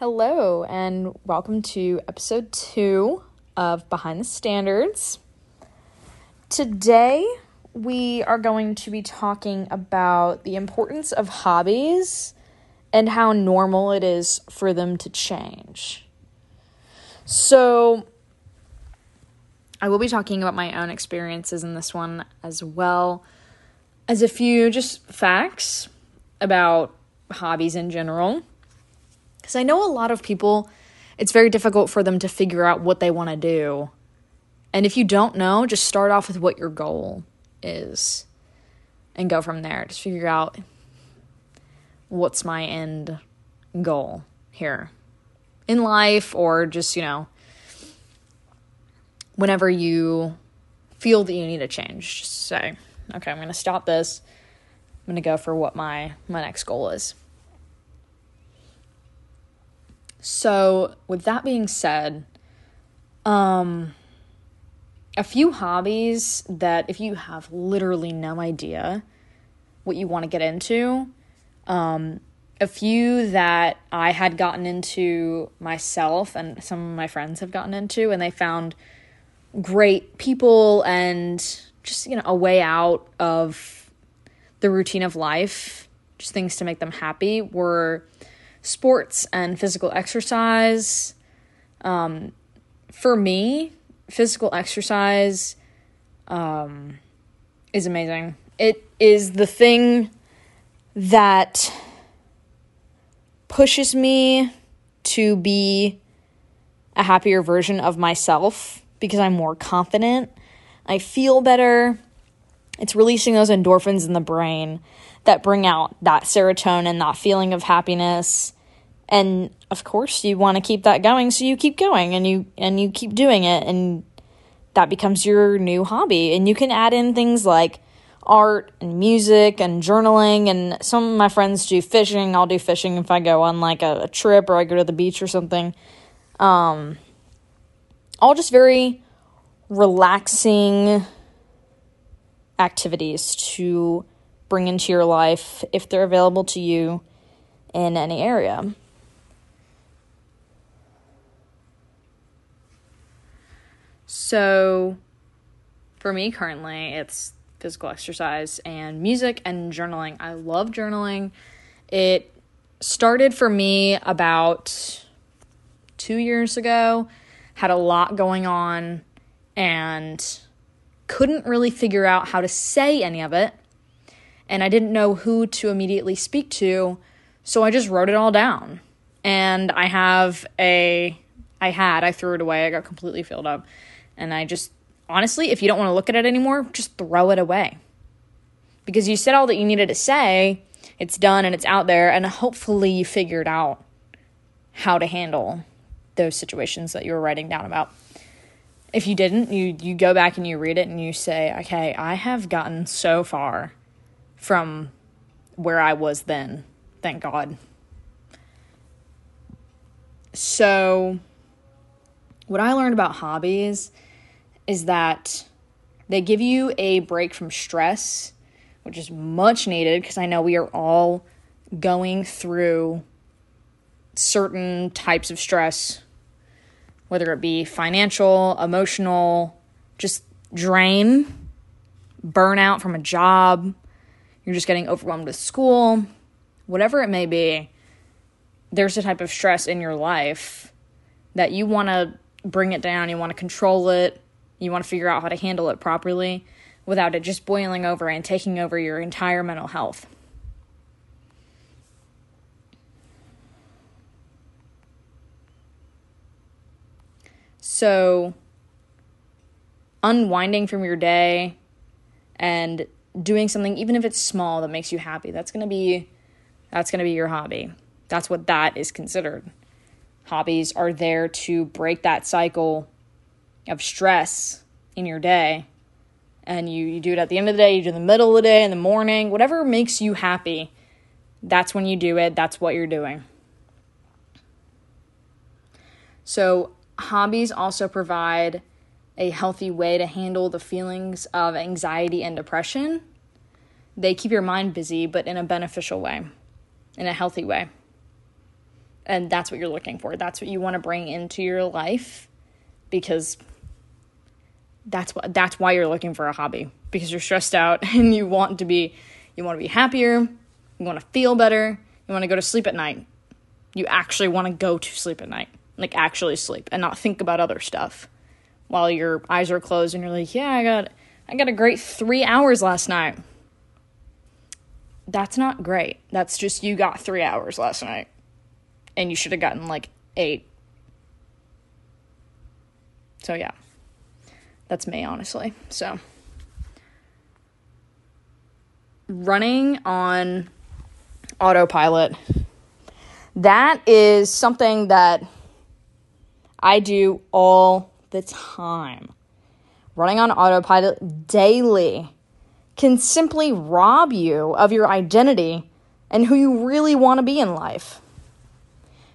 Hello, and welcome to episode two of Behind the Standards. Today, we are going to be talking about the importance of hobbies and how normal it is for them to change. So, I will be talking about my own experiences in this one as well as a few just facts about hobbies in general. Because I know a lot of people, it's very difficult for them to figure out what they want to do. And if you don't know, just start off with what your goal is and go from there. Just figure out what's my end goal here in life or just, you know, whenever you feel that you need a change, just say, okay, I'm going to stop this. I'm going to go for what my my next goal is. So, with that being said, um, a few hobbies that if you have literally no idea what you want to get into, um, a few that I had gotten into myself and some of my friends have gotten into, and they found great people and just, you know, a way out of the routine of life, just things to make them happy, were sports and physical exercise. Um, for me, physical exercise um, is amazing. It is the thing that pushes me to be a happier version of myself because I'm more confident. I feel better. It's releasing those endorphins in the brain that bring out that serotonin, that feeling of happiness. And of course, you want to keep that going, so you keep going and you and you keep doing it and that becomes your new hobby. And you can add in things like art and music and journaling and some of my friends do fishing. I'll do fishing if I go on like a, a trip or I go to the beach or something. Um all just very relaxing activities to bring into your life if they're available to you in any area. So, for me currently, it's physical exercise and music and journaling. I love journaling. It started for me about two years ago, had a lot going on, and couldn't really figure out how to say any of it and I didn't know who to immediately speak to, so I just wrote it all down. And I have a I had, I threw it away. I got completely filled up. And I just honestly, if you don't want to look at it anymore, just throw it away. Because you said all that you needed to say, it's done and it's out there and hopefully you figured out how to handle those situations that you were writing down about. If you didn't, you you go back and you read it and you say, "Okay, I have gotten so far from where I was then. Thank God. So, what I learned about hobbies is that they give you a break from stress, which is much needed because I know we are all going through certain types of stress, whether it be financial, emotional, just drain, burnout from a job, you're just getting overwhelmed with school, whatever it may be, there's a type of stress in your life that you want to bring it down, you want to control it, you want to figure out how to handle it properly without it just boiling over and taking over your entire mental health. So, unwinding from your day and doing something even if it's small that makes you happy that's going to be that's going to be your hobby. That's what that is considered. Hobbies are there to break that cycle of stress in your day and you, you do it at the end of the day you do it in the middle of the day in the morning whatever makes you happy that's when you do it that's what you're doing. So hobbies also provide a healthy way to handle the feelings of anxiety and depression. They keep your mind busy, but in a beneficial way, in a healthy way. and that's what you're looking for. That's what you want to bring into your life because that's what that's why you're looking for a hobby because you're stressed out and you want to be you want to be happier, you want to feel better, you want to go to sleep at night. You actually want to go to sleep at night. Like actually sleep and not think about other stuff while your eyes are closed and you're like, "Yeah, I got I got a great 3 hours last night." That's not great. That's just you got 3 hours last night and you should have gotten like 8. So yeah. That's me honestly. So running on autopilot. That is something that I do all the time. Running on autopilot daily can simply rob you of your identity and who you really want to be in life.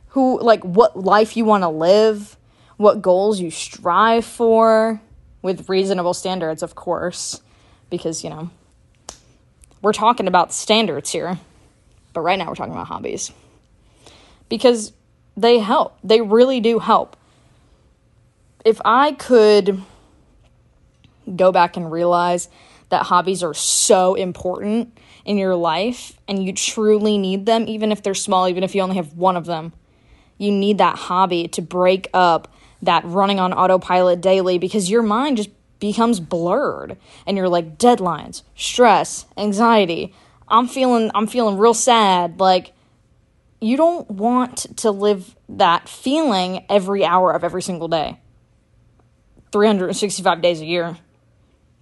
Who, like, what life you want to live, what goals you strive for, with reasonable standards, of course, because, you know, we're talking about standards here, but right now we're talking about hobbies. Because they help, they really do help. If I could go back and realize that hobbies are so important in your life and you truly need them, even if they're small, even if you only have one of them, you need that hobby to break up that running on autopilot daily because your mind just becomes blurred and you're like deadlines, stress, anxiety. I'm feeling I'm feeling real sad like you don't want to live that feeling every hour of every single day. 365 days a year.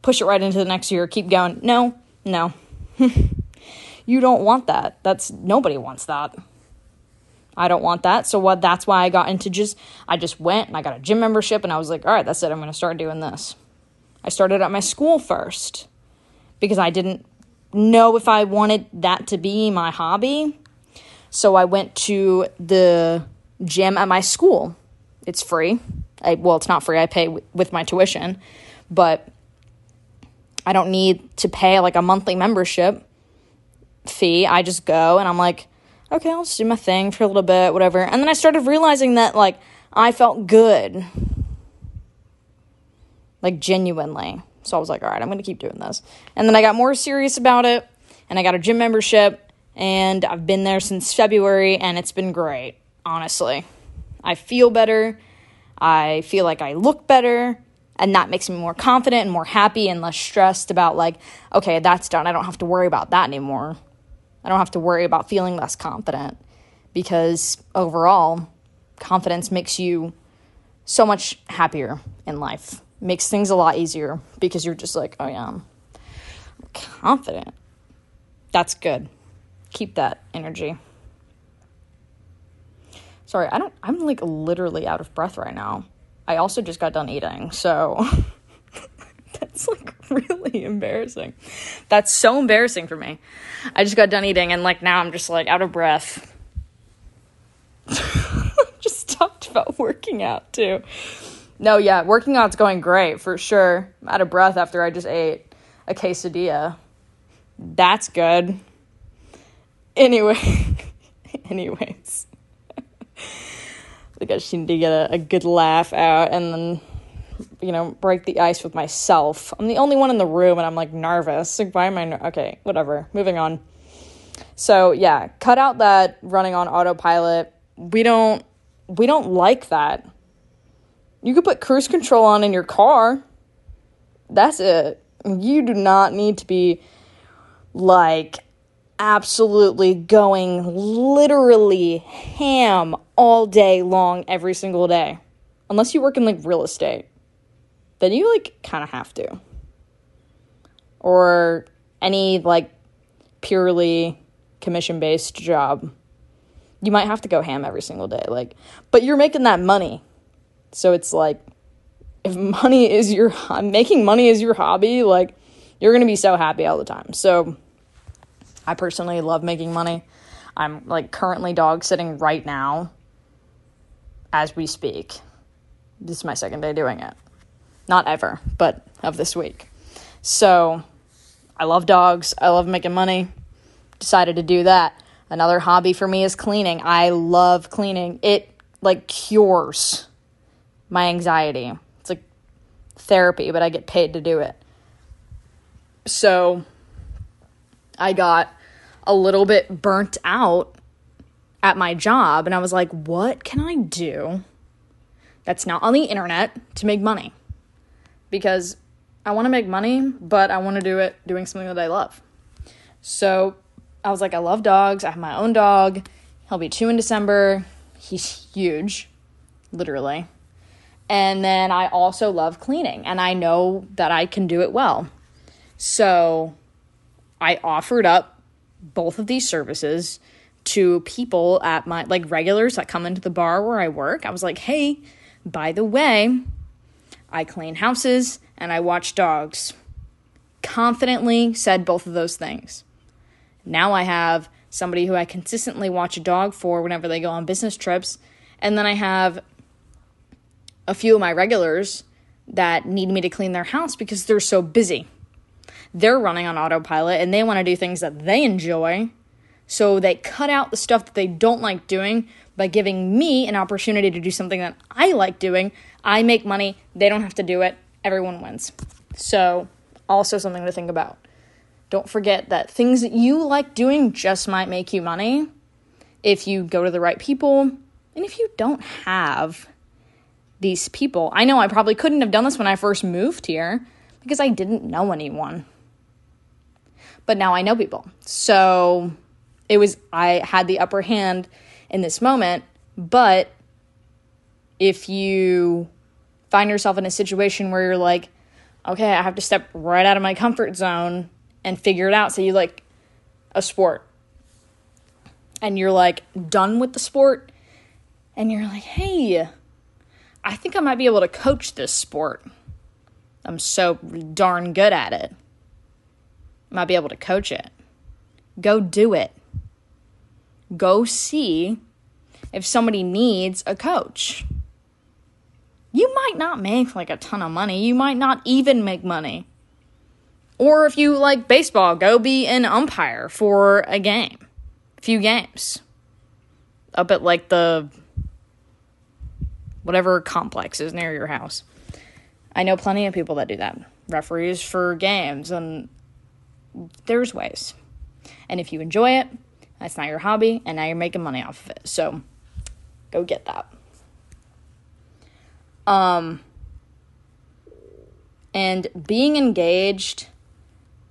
Push it right into the next year, keep going. No, no. you don't want that. That's nobody wants that. I don't want that. So what that's why I got into just I just went and I got a gym membership and I was like, "All right, that's it. I'm going to start doing this." I started at my school first because I didn't know if I wanted that to be my hobby. So I went to the gym at my school. It's free. I, well, it's not free. I pay w- with my tuition, but I don't need to pay like a monthly membership fee. I just go and I'm like, okay, I'll just do my thing for a little bit, whatever. And then I started realizing that like I felt good like genuinely. So I was like, all right, I'm going to keep doing this. And then I got more serious about it and I got a gym membership and I've been there since February and it's been great, honestly. I feel better. I feel like I look better and that makes me more confident and more happy and less stressed about like, okay, that's done. I don't have to worry about that anymore. I don't have to worry about feeling less confident because overall, confidence makes you so much happier in life makes things a lot easier because you're just like, oh yeah, I'm confident. That's good. Keep that energy. Sorry, I don't I'm like literally out of breath right now. I also just got done eating, so that's like really embarrassing. That's so embarrassing for me. I just got done eating and like now I'm just like out of breath. just talked about working out too. No, yeah, working out's going great for sure. I'm out of breath after I just ate a quesadilla. That's good. Anyway, anyways, Think I just need to get a, a good laugh out and then, you know, break the ice with myself. I'm the only one in the room and I'm like nervous. Like, why am I? Ner- okay, whatever. Moving on. So yeah, cut out that running on autopilot. We don't we don't like that you could put cruise control on in your car. That's it. You do not need to be like absolutely going literally ham all day long every single day. Unless you work in like real estate. Then you like kind of have to. Or any like purely commission based job. You might have to go ham every single day like but you're making that money. So it's like if money is your making money is your hobby, like you're going to be so happy all the time. So I personally love making money. I'm like currently dog sitting right now as we speak. This is my second day doing it. Not ever, but of this week. So I love dogs. I love making money. Decided to do that. Another hobby for me is cleaning. I love cleaning. It like cures my anxiety. It's like therapy, but I get paid to do it. So I got a little bit burnt out at my job and I was like, what can I do that's not on the internet to make money? Because I want to make money, but I want to do it doing something that I love. So I was like, I love dogs. I have my own dog. He'll be two in December. He's huge, literally. And then I also love cleaning, and I know that I can do it well. So I offered up both of these services to people at my like regulars that come into the bar where I work. I was like, hey, by the way, I clean houses and I watch dogs. Confidently said both of those things. Now I have somebody who I consistently watch a dog for whenever they go on business trips. And then I have a few of my regulars that need me to clean their house because they're so busy. They're running on autopilot and they want to do things that they enjoy. So they cut out the stuff that they don't like doing by giving me an opportunity to do something that I like doing. I make money, they don't have to do it, everyone wins. So, also something to think about. Don't forget that things that you like doing just might make you money if you go to the right people and if you don't have these people. I know I probably couldn't have done this when I first moved here because I didn't know anyone. But now I know people. So it was, I had the upper hand in this moment. But if you find yourself in a situation where you're like, okay, I have to step right out of my comfort zone and figure it out. So you like a sport and you're like done with the sport and you're like, hey, I think I might be able to coach this sport. I'm so darn good at it. Might be able to coach it. Go do it. Go see if somebody needs a coach. You might not make like a ton of money. You might not even make money. Or if you like baseball, go be an umpire for a game, a few games. Up at like the whatever complex is near your house. I know plenty of people that do that. Referees for games, and there's ways. And if you enjoy it, that's not your hobby, and now you're making money off of it. So go get that. Um, and being engaged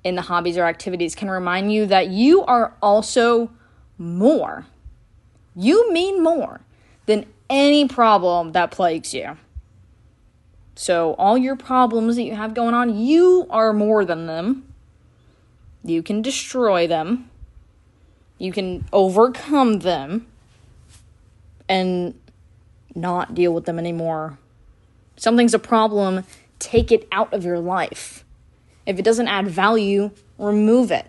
in the hobbies or activities can remind you that you are also more. You mean more than any problem that plagues you. So, all your problems that you have going on, you are more than them. You can destroy them, you can overcome them, and not deal with them anymore. Something's a problem, take it out of your life. If it doesn't add value, remove it.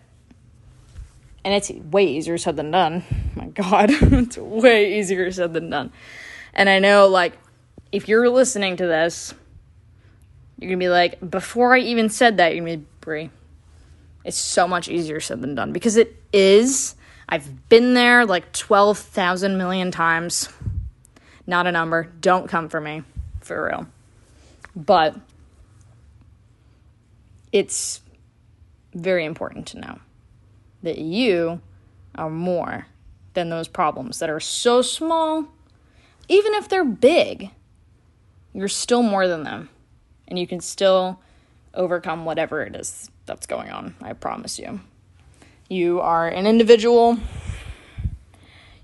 And it's way easier said than done. my God, it's way easier said than done. And I know, like, if you're listening to this, you're gonna be like, before I even said that, you're gonna be Brie. It's so much easier said than done because it is. I've been there like 12,000 million times. Not a number. Don't come for me. For real. But it's very important to know that you are more than those problems that are so small, even if they're big, you're still more than them. And you can still overcome whatever it is that's going on. I promise you. You are an individual,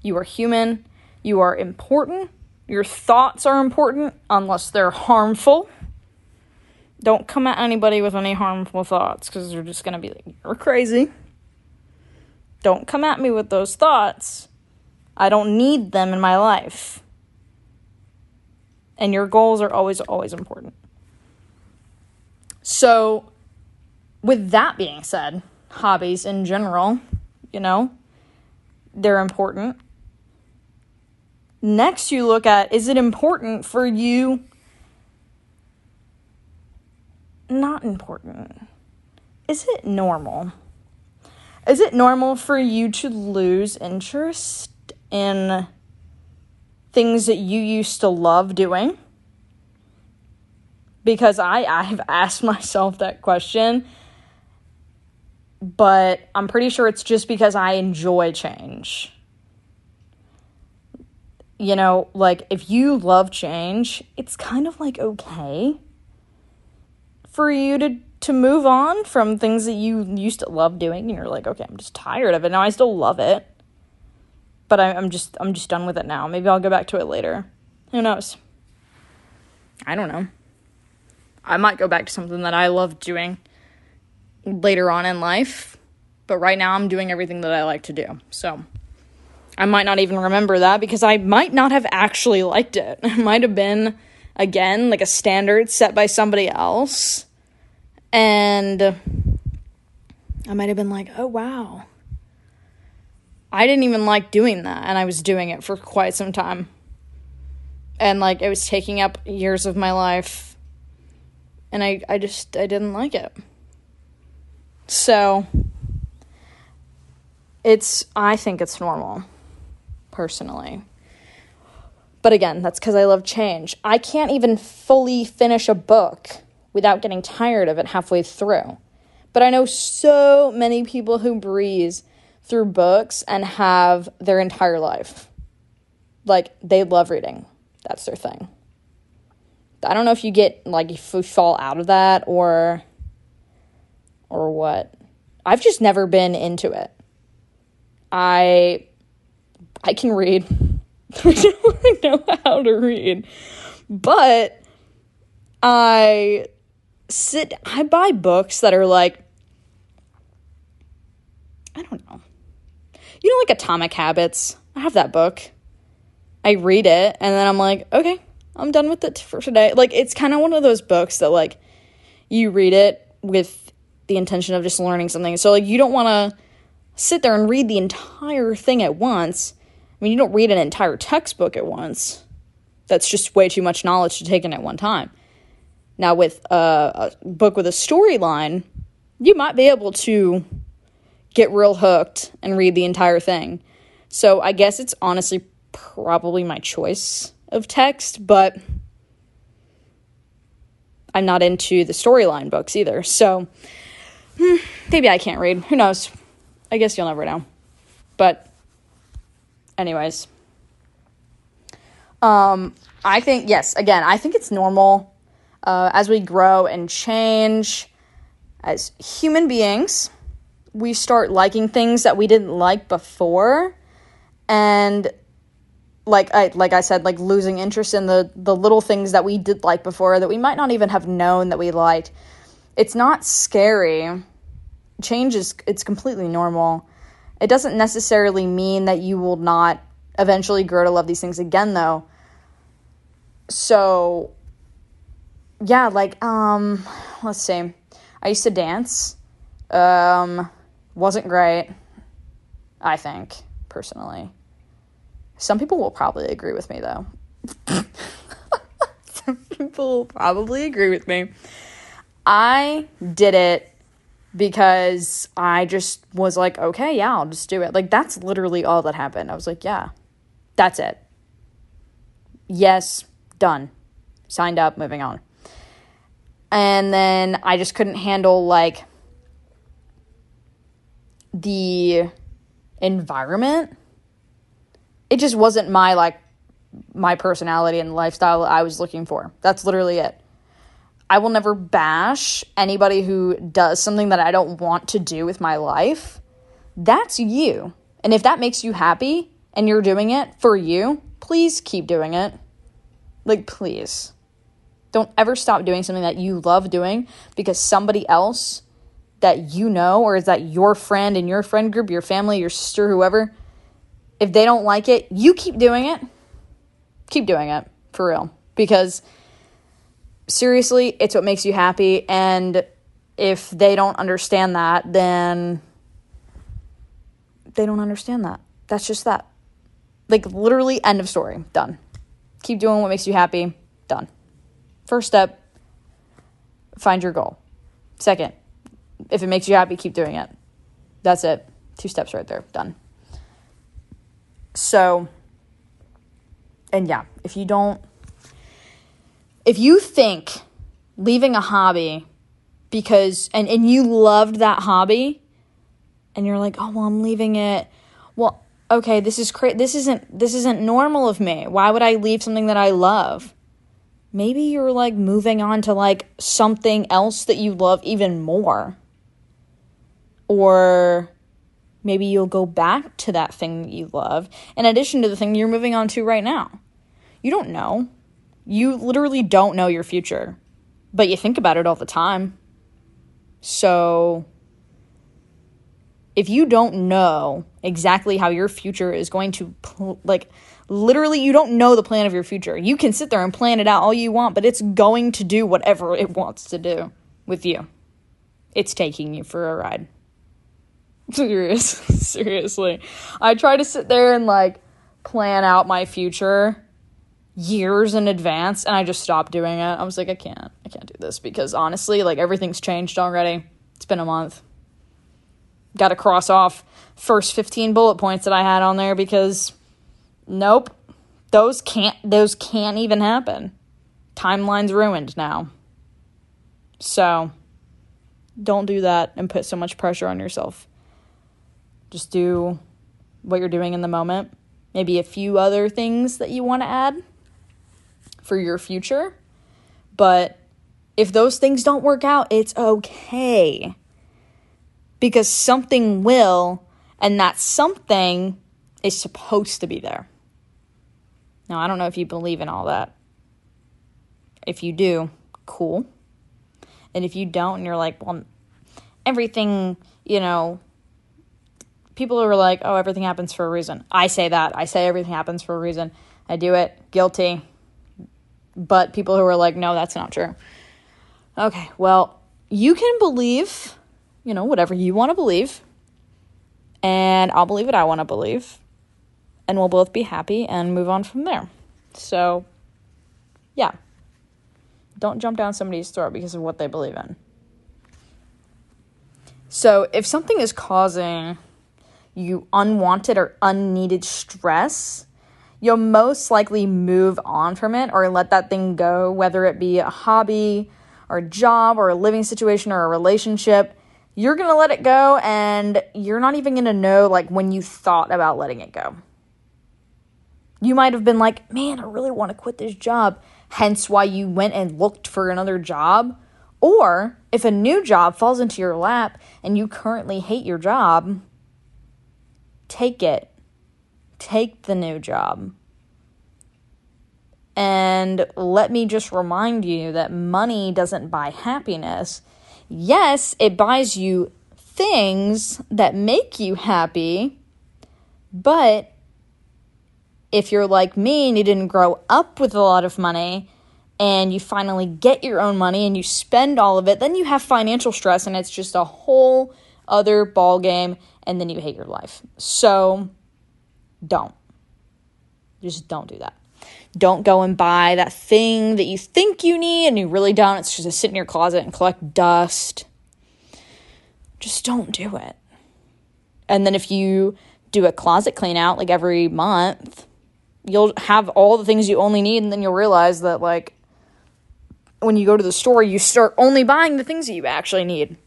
you are human, you are important. Your thoughts are important unless they're harmful don't come at anybody with any harmful thoughts because they're just going to be like, you're crazy. Don't come at me with those thoughts. I don't need them in my life. And your goals are always, always important. So, with that being said, hobbies in general, you know, they're important. Next, you look at is it important for you not important? Is it normal? Is it normal for you to lose interest in things that you used to love doing? Because I I've asked myself that question, but I'm pretty sure it's just because I enjoy change. You know, like if you love change, it's kind of like okay for you to to move on from things that you used to love doing and you're like, okay, I'm just tired of it. Now I still love it. But I, I'm just I'm just done with it now. Maybe I'll go back to it later. Who knows? I don't know. I might go back to something that I love doing later on in life, but right now I'm doing everything that I like to do. So I might not even remember that because I might not have actually liked it. It might have been, again, like a standard set by somebody else. And I might have been like, oh, wow. I didn't even like doing that. And I was doing it for quite some time. And like, it was taking up years of my life and I, I just I didn't like it. So it's I think it's normal personally. But again, that's cuz I love change. I can't even fully finish a book without getting tired of it halfway through. But I know so many people who breeze through books and have their entire life. Like they love reading. That's their thing. I don't know if you get like if you fall out of that or or what. I've just never been into it. I I can read. I don't know how to read. But I sit I buy books that are like I don't know. You know like Atomic Habits? I have that book. I read it and then I'm like, okay, I'm done with it for today. Like it's kind of one of those books that like you read it with the intention of just learning something. So like you don't want to sit there and read the entire thing at once. I mean, you don't read an entire textbook at once. That's just way too much knowledge to take in at one time. Now with a, a book with a storyline, you might be able to get real hooked and read the entire thing. So I guess it's honestly probably my choice of text, but I'm not into the storyline books either. So hmm, maybe I can't read. Who knows? I guess you'll never know. But, anyways, um, I think yes. Again, I think it's normal uh, as we grow and change as human beings. We start liking things that we didn't like before, and like I like I said, like losing interest in the the little things that we did like before that we might not even have known that we liked. It's not scary. Change is it's completely normal. It doesn't necessarily mean that you will not eventually grow to love these things again though. So yeah, like um let's see. I used to dance. Um wasn't great. I think personally. Some people will probably agree with me, though. Some people will probably agree with me. I did it because I just was like, okay, yeah, I'll just do it. Like, that's literally all that happened. I was like, yeah, that's it. Yes, done. Signed up, moving on. And then I just couldn't handle, like, the environment it just wasn't my like my personality and lifestyle I was looking for. That's literally it. I will never bash anybody who does something that I don't want to do with my life. That's you. And if that makes you happy and you're doing it for you, please keep doing it. Like, please. Don't ever stop doing something that you love doing because somebody else that you know, or is that your friend in your friend group, your family, your sister, whoever, if they don't like it, you keep doing it. Keep doing it for real. Because seriously, it's what makes you happy. And if they don't understand that, then they don't understand that. That's just that. Like, literally, end of story. Done. Keep doing what makes you happy. Done. First step find your goal. Second, if it makes you happy, keep doing it. That's it. Two steps right there. Done. So, and yeah, if you don't, if you think leaving a hobby because, and, and you loved that hobby and you're like, oh, well, I'm leaving it. Well, okay, this is crazy. This isn't, this isn't normal of me. Why would I leave something that I love? Maybe you're like moving on to like something else that you love even more. Or maybe you'll go back to that thing that you love in addition to the thing you're moving on to right now. You don't know. You literally don't know your future, but you think about it all the time. So, if you don't know exactly how your future is going to, like, literally, you don't know the plan of your future. You can sit there and plan it out all you want, but it's going to do whatever it wants to do with you. It's taking you for a ride. Serious, seriously. I try to sit there and like plan out my future years in advance and I just stopped doing it. I was like I can't. I can't do this because honestly, like everything's changed already. It's been a month. Got to cross off first 15 bullet points that I had on there because nope. Those can't those can't even happen. Timeline's ruined now. So, don't do that and put so much pressure on yourself. Just do what you're doing in the moment. Maybe a few other things that you want to add for your future. But if those things don't work out, it's okay. Because something will, and that something is supposed to be there. Now, I don't know if you believe in all that. If you do, cool. And if you don't, and you're like, well, everything, you know, people who are like, oh, everything happens for a reason. I say that. I say everything happens for a reason. I do it. Guilty. But people who are like, no, that's not true. Okay, well, you can believe, you know, whatever you want to believe. And I'll believe what I want to believe. And we'll both be happy and move on from there. So, yeah. Don't jump down somebody's throat because of what they believe in. So, if something is causing you unwanted or unneeded stress, you'll most likely move on from it or let that thing go, whether it be a hobby or a job or a living situation or a relationship. You're going to let it go and you're not even going to know like when you thought about letting it go. You might have been like, "Man, I really want to quit this job." Hence why you went and looked for another job. Or if a new job falls into your lap and you currently hate your job, take it. Take the new job. And let me just remind you that money doesn't buy happiness. Yes, it buys you things that make you happy, but if you're like me and you didn't grow up with a lot of money and you finally get your own money and you spend all of it, then you have financial stress and it's just a whole other ball game and then you hate your life. So don't. Just don't do that. Don't go and buy that thing that you think you need and you really don't. It's just to sit in your closet and collect dust. Just don't do it. And then if you do a closet clean out like every month, you'll have all the things you only need and then you'll realize that like when you go to the store, you start only buying the things that you actually need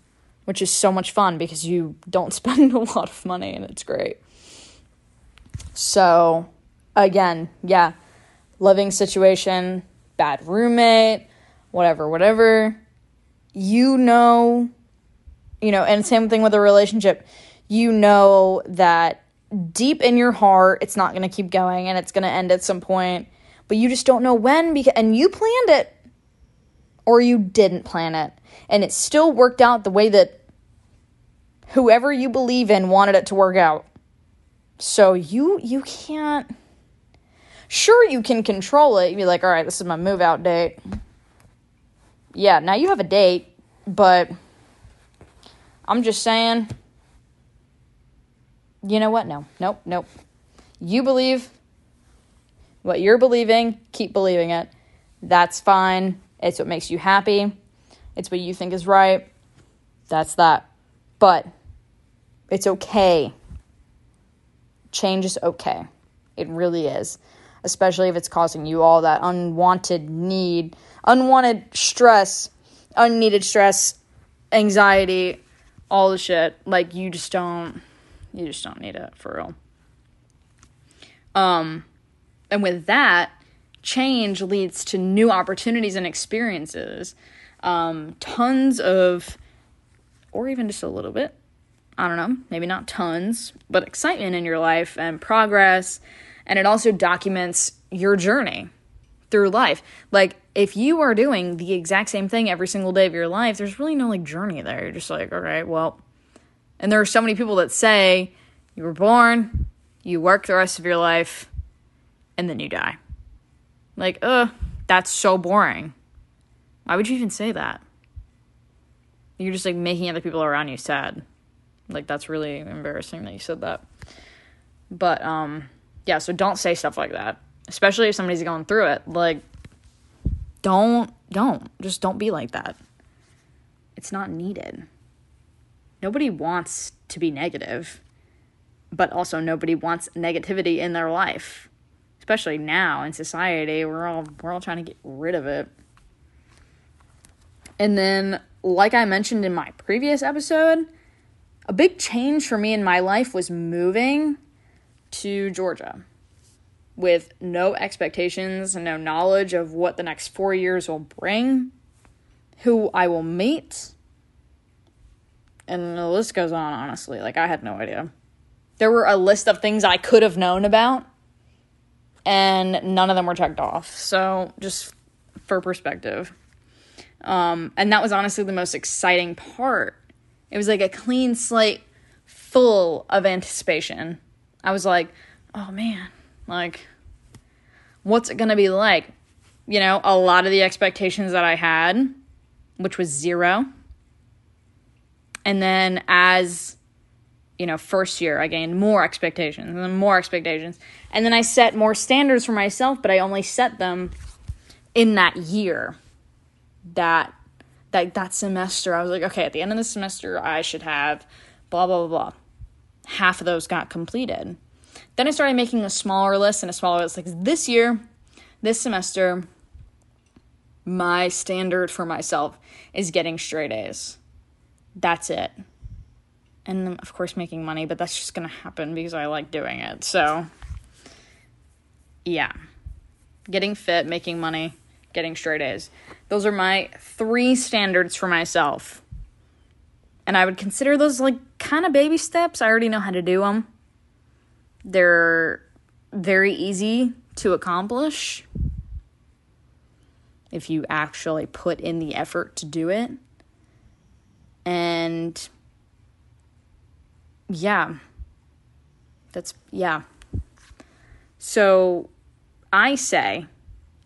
which is so much fun because you don't spend a lot of money and it's great. So, again, yeah, living situation, bad roommate, whatever, whatever. You know, you know, and same thing with a relationship. You know that deep in your heart it's not going to keep going and it's going to end at some point, but you just don't know when because and you planned it or you didn't plan it and it still worked out the way that whoever you believe in wanted it to work out. So you you can't Sure you can control it. You'd be like, "All right, this is my move out date." Yeah, now you have a date, but I'm just saying you know what? No. Nope, nope. You believe what you're believing, keep believing it. That's fine. It's what makes you happy. It's what you think is right. That's that. But It's okay. Change is okay. It really is. Especially if it's causing you all that unwanted need, unwanted stress, unneeded stress, anxiety, all the shit. Like you just don't you just don't need it for real. Um and with that, change leads to new opportunities and experiences. Um tons of or even just a little bit I don't know, maybe not tons, but excitement in your life and progress. And it also documents your journey through life. Like, if you are doing the exact same thing every single day of your life, there's really no like journey there. You're just like, okay, well, and there are so many people that say you were born, you work the rest of your life, and then you die. Like, ugh, that's so boring. Why would you even say that? You're just like making other people around you sad. Like that's really embarrassing that you said that. But um yeah, so don't say stuff like that. Especially if somebody's going through it. Like don't don't just don't be like that. It's not needed. Nobody wants to be negative, but also nobody wants negativity in their life. Especially now in society, we're all we're all trying to get rid of it. And then like I mentioned in my previous episode, a big change for me in my life was moving to Georgia with no expectations and no knowledge of what the next four years will bring, who I will meet. And the list goes on, honestly. Like, I had no idea. There were a list of things I could have known about, and none of them were checked off. So, just for perspective. Um, and that was honestly the most exciting part it was like a clean slate full of anticipation. I was like, oh man, like, what's it gonna be like? You know, a lot of the expectations that I had, which was zero. And then as, you know, first year, I gained more expectations and then more expectations. And then I set more standards for myself, but I only set them in that year that that that semester I was like, okay, at the end of the semester I should have blah blah blah blah. Half of those got completed. Then I started making a smaller list and a smaller list. Like this year, this semester, my standard for myself is getting straight A's. That's it. And of course, making money, but that's just gonna happen because I like doing it. So, yeah. Getting fit, making money, getting straight A's. Those are my three standards for myself. And I would consider those like kind of baby steps. I already know how to do them. They're very easy to accomplish if you actually put in the effort to do it. And yeah, that's, yeah. So I say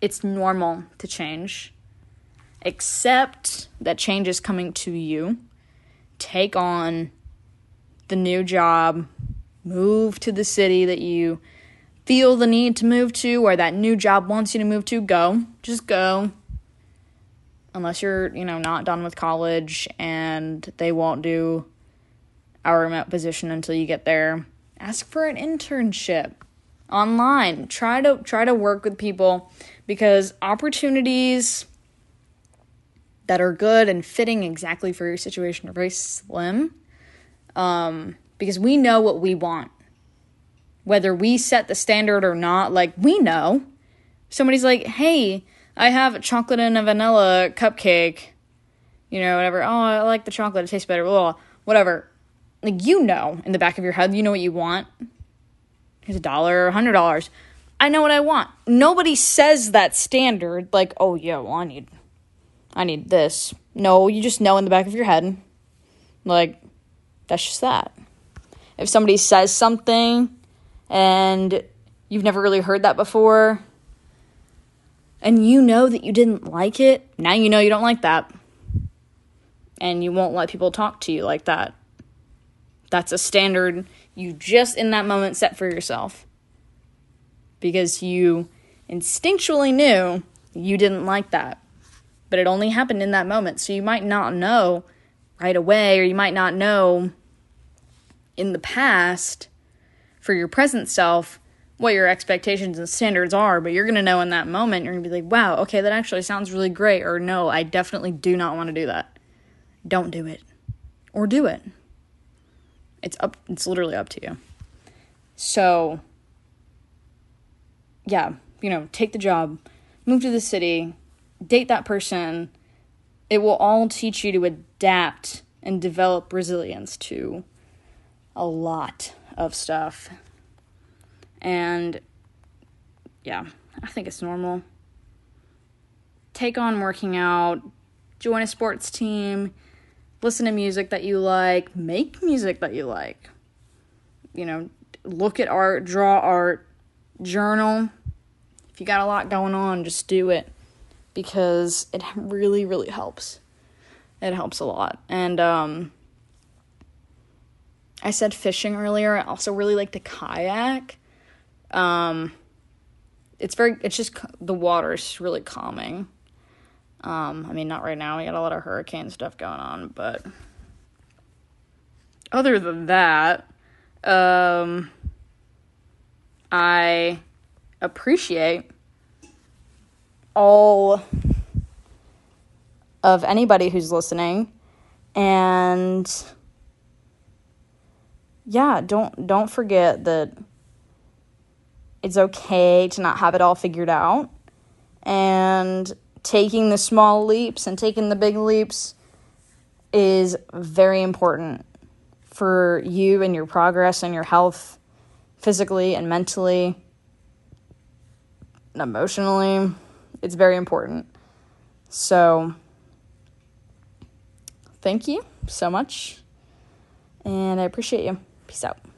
it's normal to change. Accept that change is coming to you. Take on the new job. Move to the city that you feel the need to move to or that new job wants you to move to. Go. Just go. Unless you're, you know, not done with college and they won't do our remote position until you get there. Ask for an internship online. Try to try to work with people because opportunities that are good and fitting exactly for your situation are very slim. Um, because we know what we want. Whether we set the standard or not, like we know. Somebody's like, hey, I have a chocolate and a vanilla cupcake. You know, whatever. Oh, I like the chocolate. It tastes better. Blah, blah, whatever. Like, you know in the back of your head, you know what you want. Here's a dollar, or a hundred dollars. I know what I want. Nobody says that standard like, "Oh yeah, well I need I need this." No, you just know in the back of your head. Like that's just that. If somebody says something and you've never really heard that before and you know that you didn't like it, now you know you don't like that. And you won't let people talk to you like that. That's a standard you just in that moment set for yourself because you instinctually knew you didn't like that. But it only happened in that moment. So you might not know right away, or you might not know in the past for your present self what your expectations and standards are, but you're going to know in that moment, you're going to be like, wow, okay, that actually sounds really great, or no, I definitely do not want to do that. Don't do it. Or do it. It's up, it's literally up to you. So, yeah, you know, take the job, move to the city, date that person. It will all teach you to adapt and develop resilience to a lot of stuff. And yeah, I think it's normal. Take on working out, join a sports team, listen to music that you like, make music that you like. You know, look at art, draw art, journal. If you got a lot going on, just do it because it really, really helps. It helps a lot. And um, I said fishing earlier. I also really like to kayak. Um, it's very, it's just the water's really calming. Um, I mean, not right now. We got a lot of hurricane stuff going on, but other than that, um, I appreciate all of anybody who's listening and yeah don't don't forget that it's okay to not have it all figured out. And taking the small leaps and taking the big leaps is very important for you and your progress and your health physically and mentally and emotionally. It's very important. So, thank you so much. And I appreciate you. Peace out.